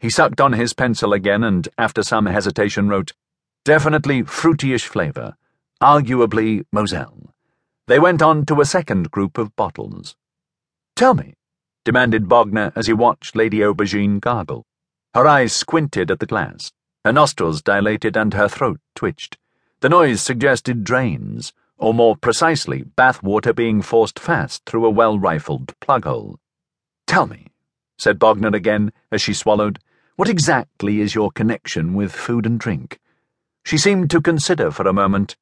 He sucked on his pencil again and, after some hesitation, wrote, Definitely fruityish flavour, arguably Moselle. They went on to a second group of bottles. Tell me, demanded Bognor as he watched Lady Aubergine gargle. Her eyes squinted at the glass, her nostrils dilated, and her throat twitched. The noise suggested drains, or more precisely, bath water being forced fast through a well rifled plug hole. Tell me, said Bognor again as she swallowed. What exactly is your connection with food and drink? She seemed to consider for a moment.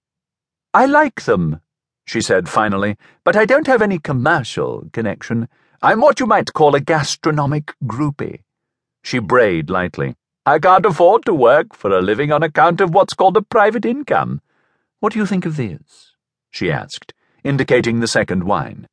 I like them, she said finally, but I don't have any commercial connection. I'm what you might call a gastronomic groupie. She brayed lightly. I can't afford to work for a living on account of what's called a private income. What do you think of this? she asked, indicating the second wine.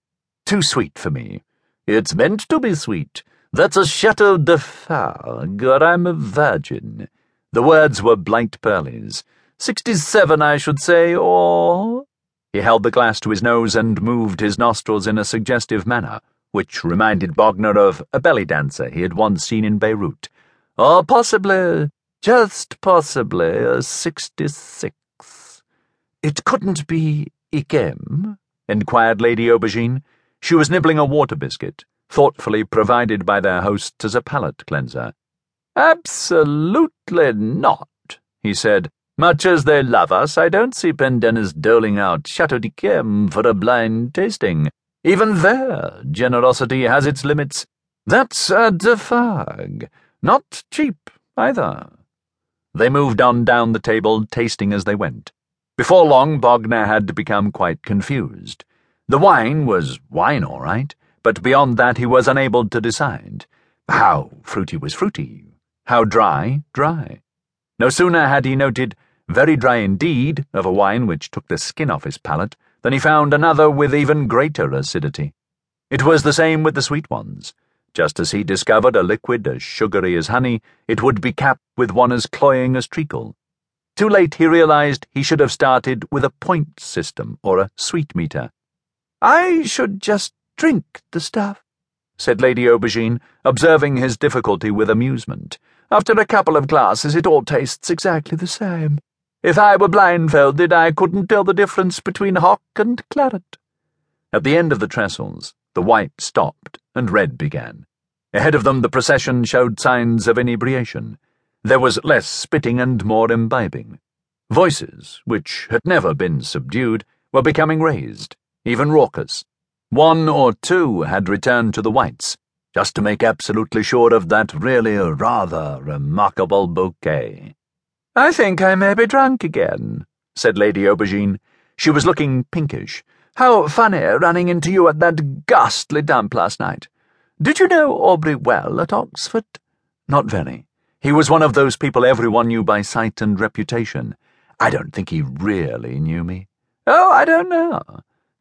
Too sweet for me. It's meant to be sweet. That's a Chateau de Fargue, I'm a virgin. The words were blight pearlies. Sixty-seven, I should say, or. He held the glass to his nose and moved his nostrils in a suggestive manner, which reminded Bognor of a belly dancer he had once seen in Beirut. Or possibly, just possibly, a sixty-six. It couldn't be Yquem? inquired Lady Aubergine. She was nibbling a water biscuit thoughtfully provided by their hosts as a palate cleanser. Absolutely not, he said. Much as they love us, I don't see Pendennis doling out Chateau de d'Yquem for a blind tasting. Even there, generosity has its limits. That's a Defarge. Not cheap, either. They moved on down the table, tasting as they went. Before long, Bognor had become quite confused. The wine was wine, all right but beyond that he was unable to decide. How fruity was fruity, how dry, dry. No sooner had he noted, very dry indeed, of a wine which took the skin off his palate, than he found another with even greater acidity. It was the same with the sweet ones. Just as he discovered a liquid as sugary as honey, it would be capped with one as cloying as treacle. Too late he realized he should have started with a point system or a sweet meter. I should just Drink the stuff, said Lady Aubergine, observing his difficulty with amusement. After a couple of glasses, it all tastes exactly the same. If I were blindfolded, I couldn't tell the difference between hock and claret. At the end of the trestles, the white stopped and red began. Ahead of them, the procession showed signs of inebriation. There was less spitting and more imbibing. Voices, which had never been subdued, were becoming raised, even raucous. One or two had returned to the whites, just to make absolutely sure of that really rather remarkable bouquet. I think I may be drunk again, said Lady Aubergine. She was looking pinkish. How funny running into you at that ghastly dump last night. Did you know Aubrey well at Oxford? Not very. He was one of those people everyone knew by sight and reputation. I don't think he really knew me. Oh, I don't know.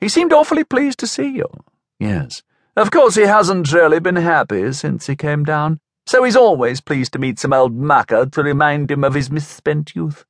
He seemed awfully pleased to see you. Yes. Of course, he hasn't really been happy since he came down, so he's always pleased to meet some old mucker to remind him of his misspent youth.